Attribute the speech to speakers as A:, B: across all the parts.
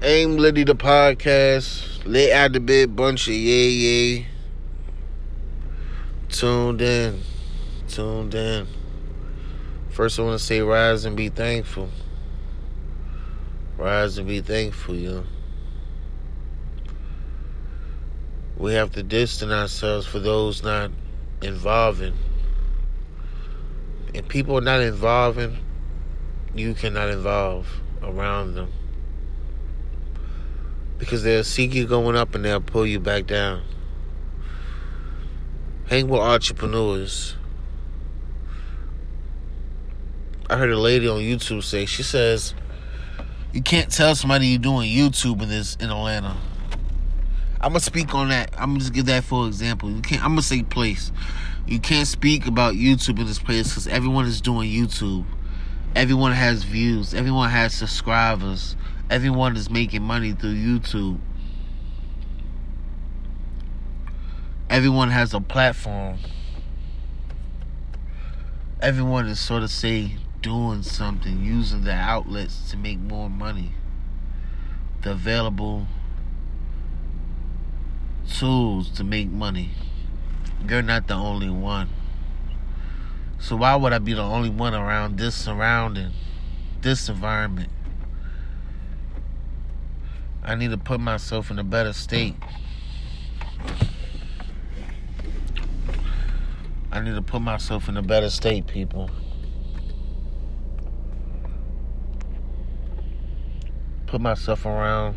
A: Aim Liddy the podcast. Lit out the bit bunch of yay yay. Tuned in. Tuned in. First I wanna say rise and be thankful. Rise and be thankful, yo. We have to distance ourselves for those not involving. If people not involving, you cannot involve around them. Because they'll see you going up and they'll pull you back down. Hang with entrepreneurs. I heard a lady on YouTube say, she says, you can't tell somebody you're doing YouTube in this in Atlanta. I'm gonna speak on that. I'm gonna just give that for example. You can't. I'm gonna say place. You can't speak about YouTube in this place because everyone is doing YouTube. Everyone has views. Everyone has subscribers. Everyone is making money through YouTube. Everyone has a platform. Everyone is sort of say doing something, using the outlets to make more money. The available tools to make money. You're not the only one. So why would I be the only one around this surrounding, this environment? I need to put myself in a better state. I need to put myself in a better state, people. Put myself around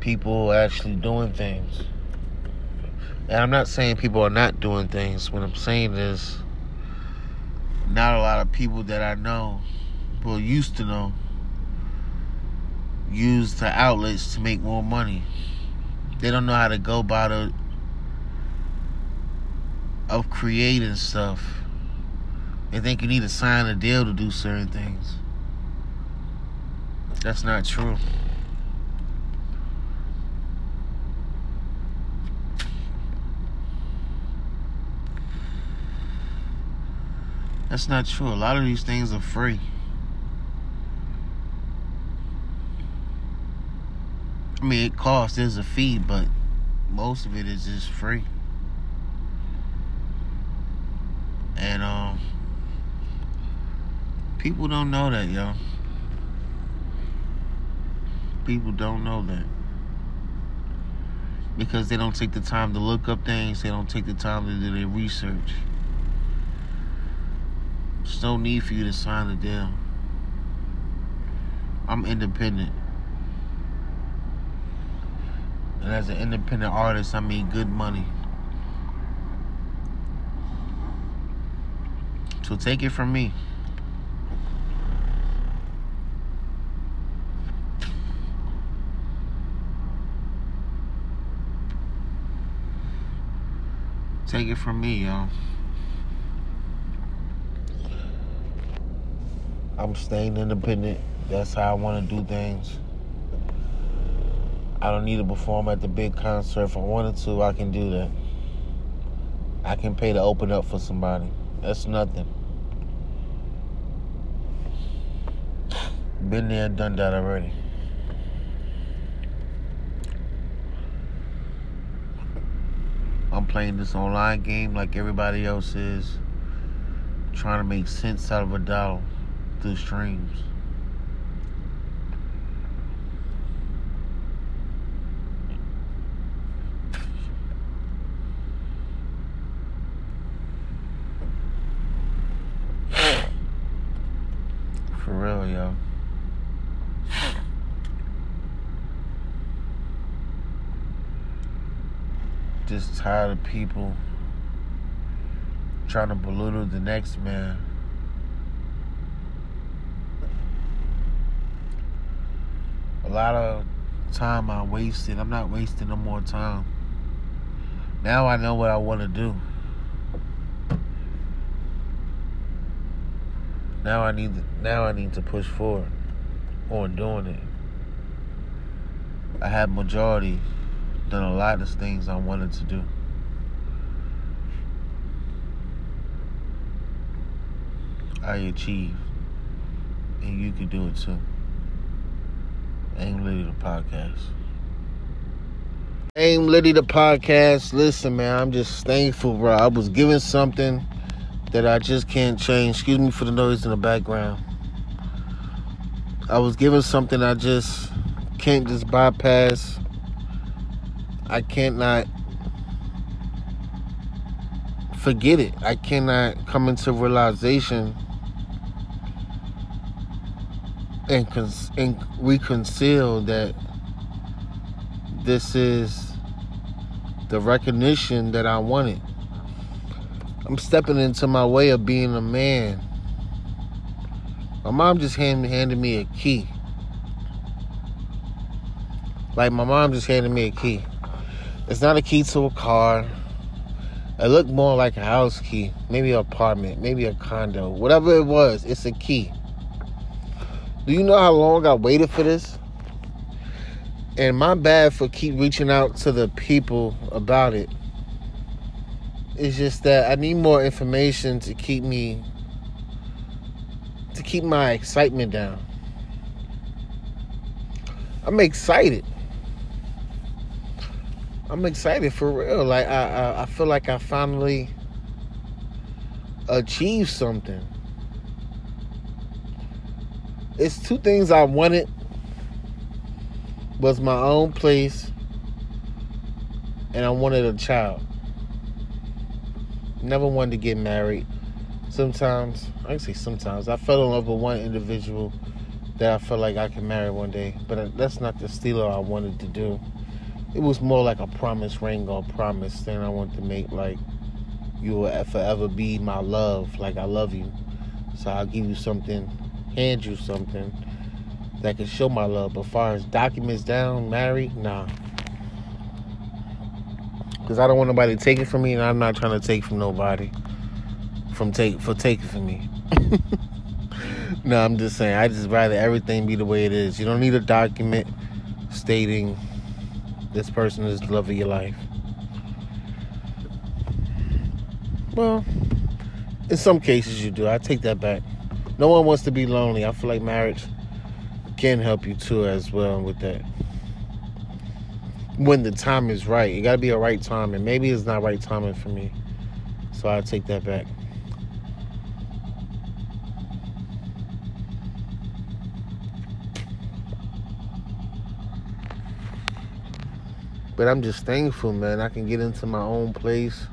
A: people actually doing things. And I'm not saying people are not doing things. What I'm saying is, not a lot of people that I know, well, used to know, use the outlets to make more money. They don't know how to go about it of creating stuff. They think you need to sign a deal to do certain things. That's not true. That's not true. A lot of these things are free. I mean, it costs. There's a fee, but most of it is just free. And um, people don't know that, yo. People don't know that because they don't take the time to look up things. They don't take the time to do their research. There's no need for you to sign a deal. I'm independent. And as an independent artist, I made good money. So take it from me. Take it from me, y'all. I'm staying independent. That's how I want to do things. I don't need to perform at the big concert. If I wanted to, I can do that. I can pay to open up for somebody. That's nothing. Been there, done that already. I'm playing this online game like everybody else is, trying to make sense out of a dollar through streams. For real, yo. Just tired of people trying to belittle the next man. A lot of time I wasted. I'm not wasting no more time. Now I know what I want to do. Now I need to, now I need to push forward on doing it. I have majority done a lot of things I wanted to do. I achieved, and you can do it too. Aim Liddy the podcast. Aim Liddy the podcast. Listen, man, I'm just thankful, bro. I was given something that I just can't change. Excuse me for the noise in the background. I was given something I just can't just bypass. I can't forget it. I cannot come into realization and, cons- and reconcile that this is the recognition that I wanted. I'm stepping into my way of being a man. My mom just hand, handed me a key. Like my mom just handed me a key. It's not a key to a car. It looked more like a house key, maybe an apartment, maybe a condo, whatever it was. It's a key. Do you know how long I waited for this? And my bad for keep reaching out to the people about it. It's just that I need more information to keep me to keep my excitement down. I'm excited. I'm excited for real. Like I, I, I feel like I finally achieved something. It's two things I wanted was my own place and I wanted a child. Never wanted to get married. Sometimes, I can say sometimes, I fell in love with one individual that I felt like I could marry one day, but that's not the stealer I wanted to do it was more like a promise ring or promise thing I wanted to make. Like you will forever be my love. Like I love you, so I'll give you something, hand you something that can show my love. But far as documents down, married, nah. Cause I don't want nobody taking from me, and I'm not trying to take from nobody from take for taking from me. no, I'm just saying. I just rather everything be the way it is. You don't need a document stating this person is the love of your life. Well, in some cases you do. I take that back. No one wants to be lonely. I feel like marriage can help you too as well with that. When the time is right. It gotta be a right time and maybe it's not right timing for me. So I take that back. But I'm just thankful, man. I can get into my own place.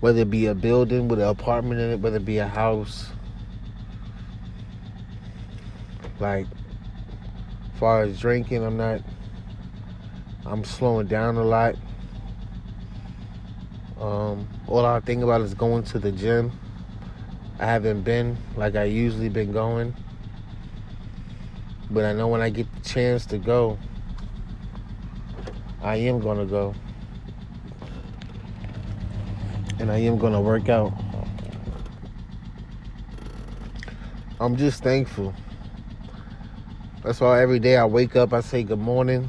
A: Whether it be a building with an apartment in it, whether it be a house. Like, as far as drinking, I'm not, I'm slowing down a lot. Um, all I think about is going to the gym. I haven't been like I usually been going. But I know when I get the chance to go, I am to go. And I am to work out. I'm just thankful. That's why every day I wake up, I say good morning.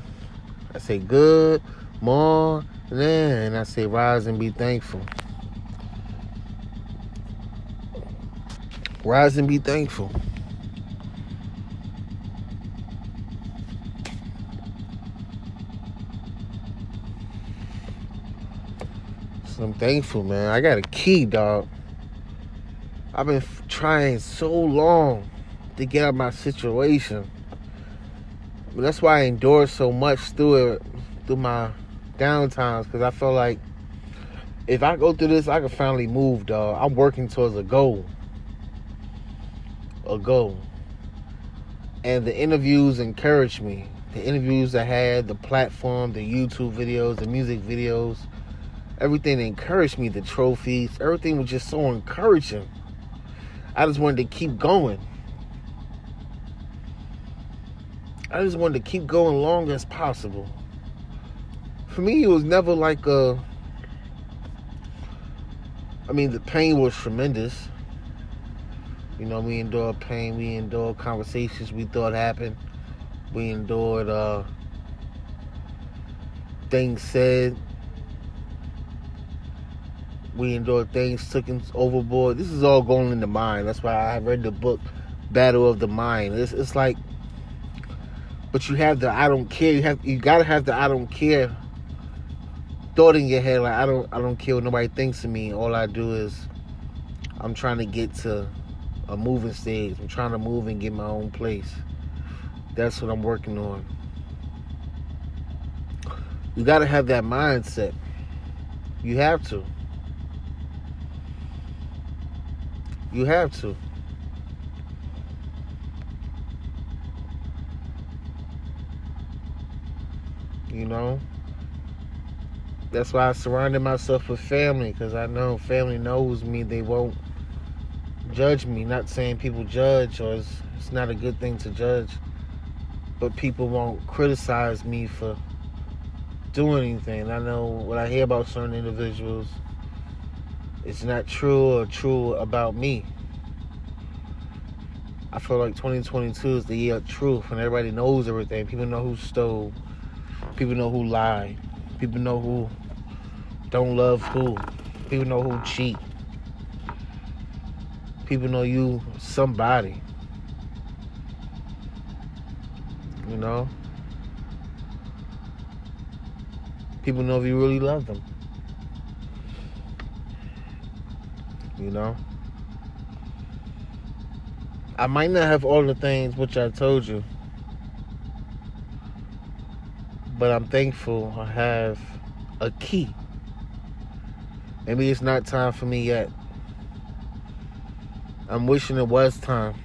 A: I say good morning. And I say rise and be thankful. Rise and be thankful. I'm thankful, man. I got a key, dog. I've been f- trying so long to get out of my situation. But that's why I endure so much through it, through my downtimes, because I feel like if I go through this, I can finally move, dog. I'm working towards a goal. A goal. And the interviews encouraged me. The interviews I had, the platform, the YouTube videos, the music videos everything encouraged me, the trophies, everything was just so encouraging. I just wanted to keep going. I just wanted to keep going long as possible. For me, it was never like a. I mean, the pain was tremendous. You know, we endured pain, we endured conversations we thought happened, we endured uh, things said we enjoy things taken overboard. This is all going in the mind. That's why I read the book Battle of the Mind. It's, it's like But you have the I don't care. You have you gotta have the I don't care thought in your head like I don't I don't care what nobody thinks of me. All I do is I'm trying to get to a moving stage. I'm trying to move and get my own place. That's what I'm working on. You got to have that mindset. You have to. You have to. You know? That's why I surrounded myself with family because I know family knows me. They won't judge me. Not saying people judge or it's, it's not a good thing to judge, but people won't criticize me for doing anything. I know what I hear about certain individuals, it's not true or true about me. I feel like 2022 is the year of truth, and everybody knows everything. People know who stole. People know who lied. People know who don't love who. People know who cheat. People know you somebody. You know? People know if you really love them. You know? I might not have all the things which I told you. But I'm thankful I have a key. Maybe it's not time for me yet. I'm wishing it was time.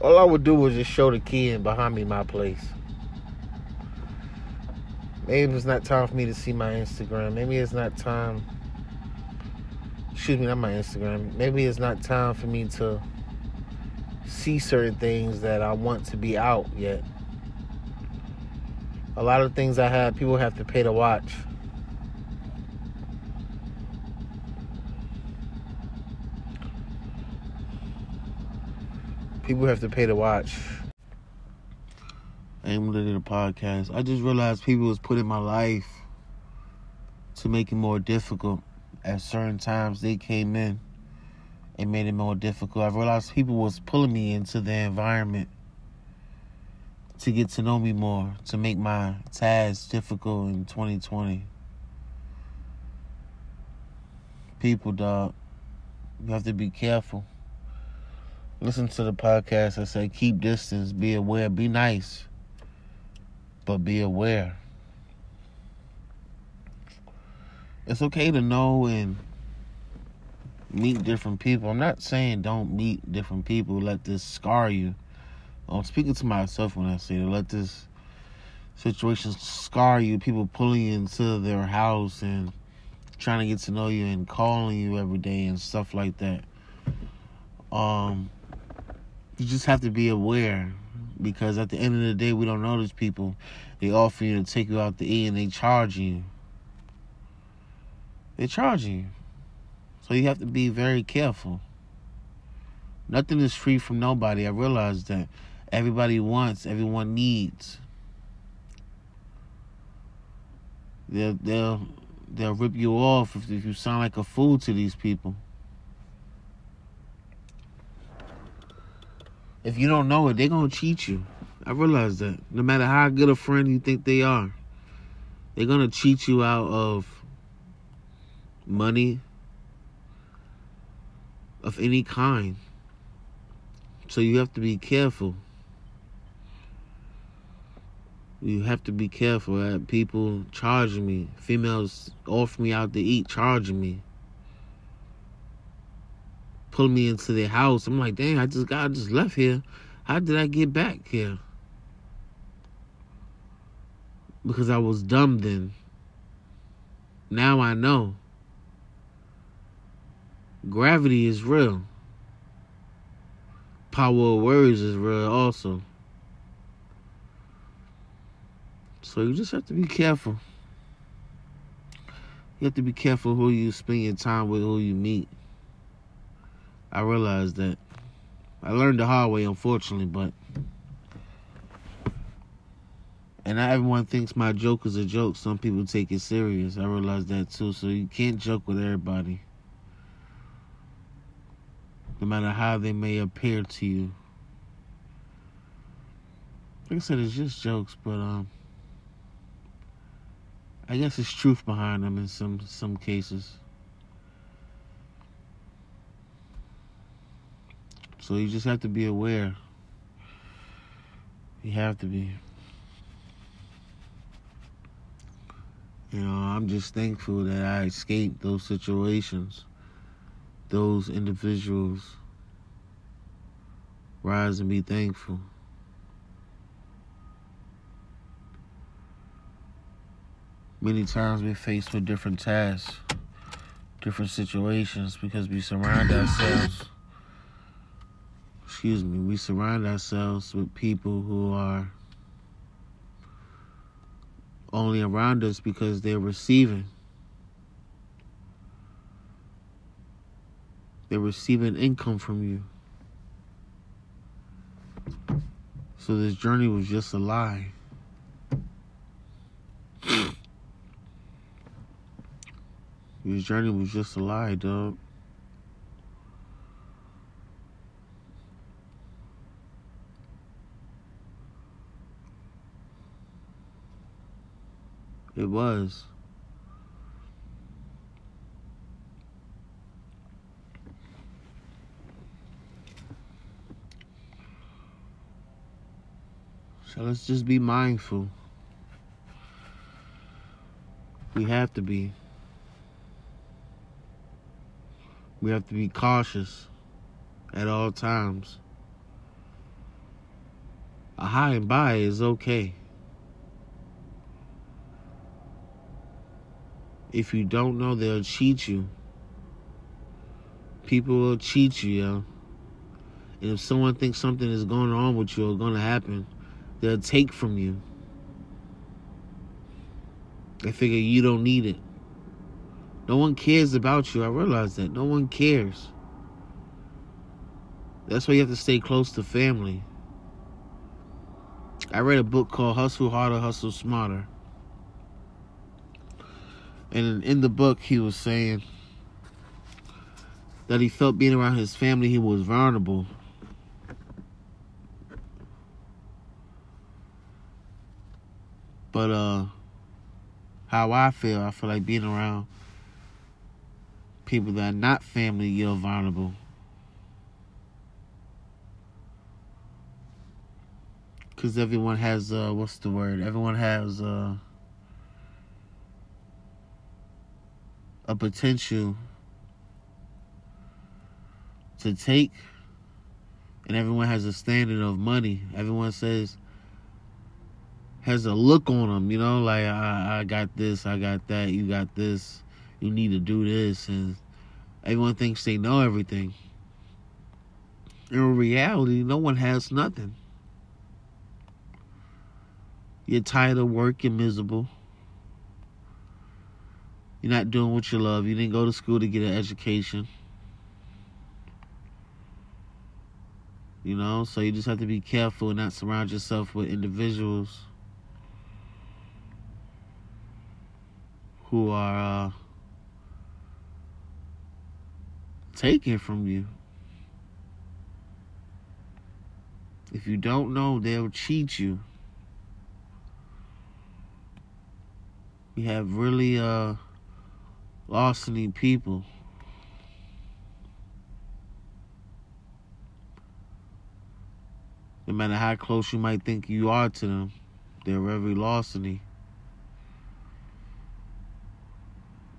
A: All I would do was just show the key and behind me my place. Maybe it's not time for me to see my Instagram. Maybe it's not time. Excuse me, not my Instagram. Maybe it's not time for me to see certain things that I want to be out yet. A lot of things I have, people have to pay to watch. People have to pay to watch. I'm listening to podcast. I just realized people was putting my life to make it more difficult. At certain times, they came in and made it more difficult. I realized people was pulling me into the environment to get to know me more, to make my tasks difficult in 2020. People, dog, you have to be careful listen to the podcast I say keep distance, be aware, be nice, but be aware. It's okay to know and meet different people. I'm not saying don't meet different people, let this scar you. I'm speaking to myself when I say let this situation scar you, people pulling you into their house and trying to get to know you and calling you every day and stuff like that. Um you just have to be aware because at the end of the day, we don't know these people. They offer you to take you out to eat and they charge you. They charge you. So you have to be very careful. Nothing is free from nobody. I realize that everybody wants, everyone needs. They'll they'll they'll rip you off if, if you sound like a fool to these people. if you don't know it, they're gonna cheat you. I realize that. No matter how good a friend you think they are, they're gonna cheat you out of money of any kind. So you have to be careful. You have to be careful at people charging me. Females offer me out to eat, charging me pulling me into their house. I'm like, dang, I just got I just left here. How did I get back here? Because I was dumb then. Now I know. Gravity is real. Power of words is real also. So you just have to be careful. You have to be careful who you spend your time with, who you meet. I realized that. I learned the hard way, unfortunately, but. And not everyone thinks my joke is a joke. Some people take it serious. I realize that too. So you can't joke with everybody. No matter how they may appear to you. like I said, it's just jokes, but um, I guess it's truth behind them in some some cases. So you just have to be aware. You have to be. You know, I'm just thankful that I escaped those situations, those individuals. Rise and be thankful. Many times we're faced with different tasks, different situations because we surround ourselves. Excuse me, we surround ourselves with people who are only around us because they're receiving. They're receiving income from you. So this journey was just a lie. this journey was just a lie, dog. It was. So let's just be mindful. We have to be. We have to be cautious at all times. A high and by is okay. If you don't know, they'll cheat you. People will cheat you, yo. And if someone thinks something is going on with you or going to happen, they'll take from you. They figure you don't need it. No one cares about you. I realize that. No one cares. That's why you have to stay close to family. I read a book called Hustle Harder, Hustle Smarter. And in the book, he was saying that he felt being around his family, he was vulnerable. But uh how I feel, I feel like being around people that are not family, you're vulnerable. Cause everyone has uh what's the word? Everyone has uh a potential to take, and everyone has a standard of money. Everyone says has a look on them, you know, like I, I got this, I got that, you got this, you need to do this, and everyone thinks they know everything. In reality, no one has nothing. You're tired of work, you're miserable. You're not doing what you love. You didn't go to school to get an education. You know, so you just have to be careful and not surround yourself with individuals who are uh, taken from you. If you don't know, they'll cheat you. We have really uh lost any people. No matter how close you might think you are to them, they're very lost any.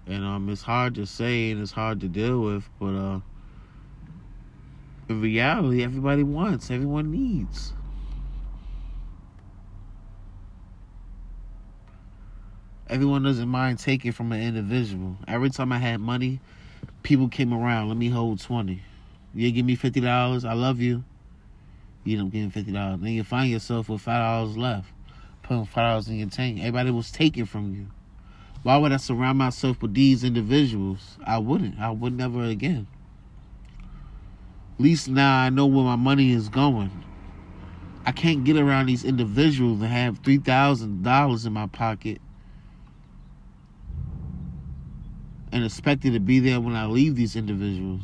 A: And um, it's hard to say and it's hard to deal with, but uh, in reality, everybody wants, everyone needs. Everyone doesn't mind taking from an individual. Every time I had money, people came around. Let me hold twenty. You give me fifty dollars. I love you. You don't give me fifty dollars. Then you find yourself with five dollars left. Putting five dollars in your tank. Everybody was taking from you. Why would I surround myself with these individuals? I wouldn't. I would never again. At least now I know where my money is going. I can't get around these individuals and have three thousand dollars in my pocket and expected to be there when I leave these individuals.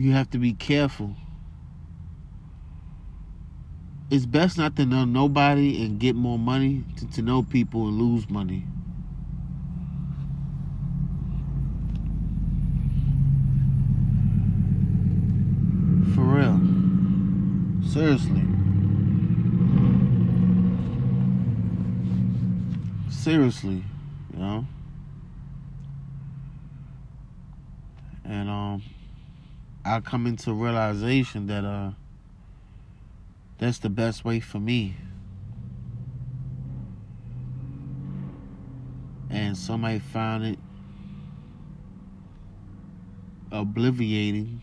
A: You have to be careful. It's best not to know nobody and get more money than to know people and lose money. For real. Seriously. Seriously, you know? And um I come into realization that uh that's the best way for me. And somebody found it obliviating.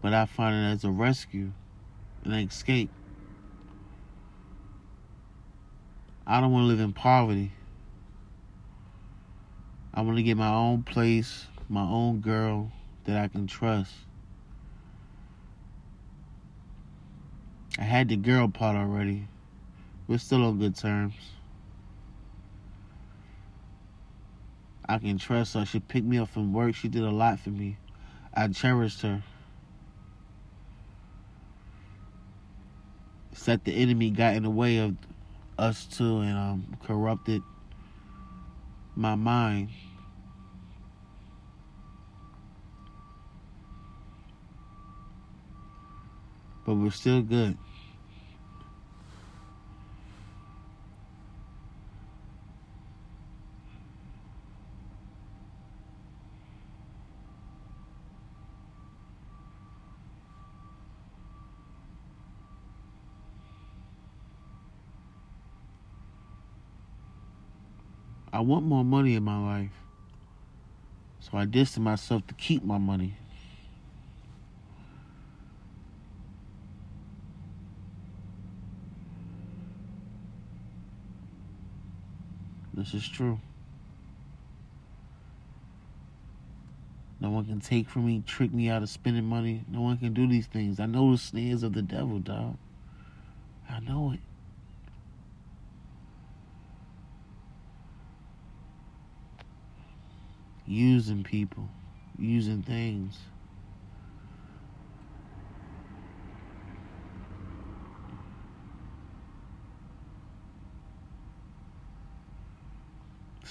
A: But I find it as a rescue, an escape. I don't want to live in poverty. I want to get my own place, my own girl that I can trust. I had the girl part already. We're still on good terms. I can trust her. She picked me up from work. She did a lot for me. I cherished her. It's that the enemy got in the way of us too and um, corrupted my mind. But we're still good. I want more money in my life. So I distance myself to keep my money. This is true. No one can take from me, trick me out of spending money. No one can do these things. I know the snares of the devil, dog. I know it. using people, using things.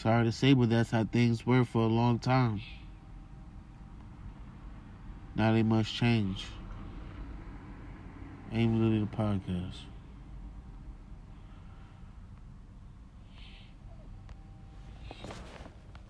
A: Sorry to say, but that's how things were for a long time. Now they must change. Aim Lily the podcast.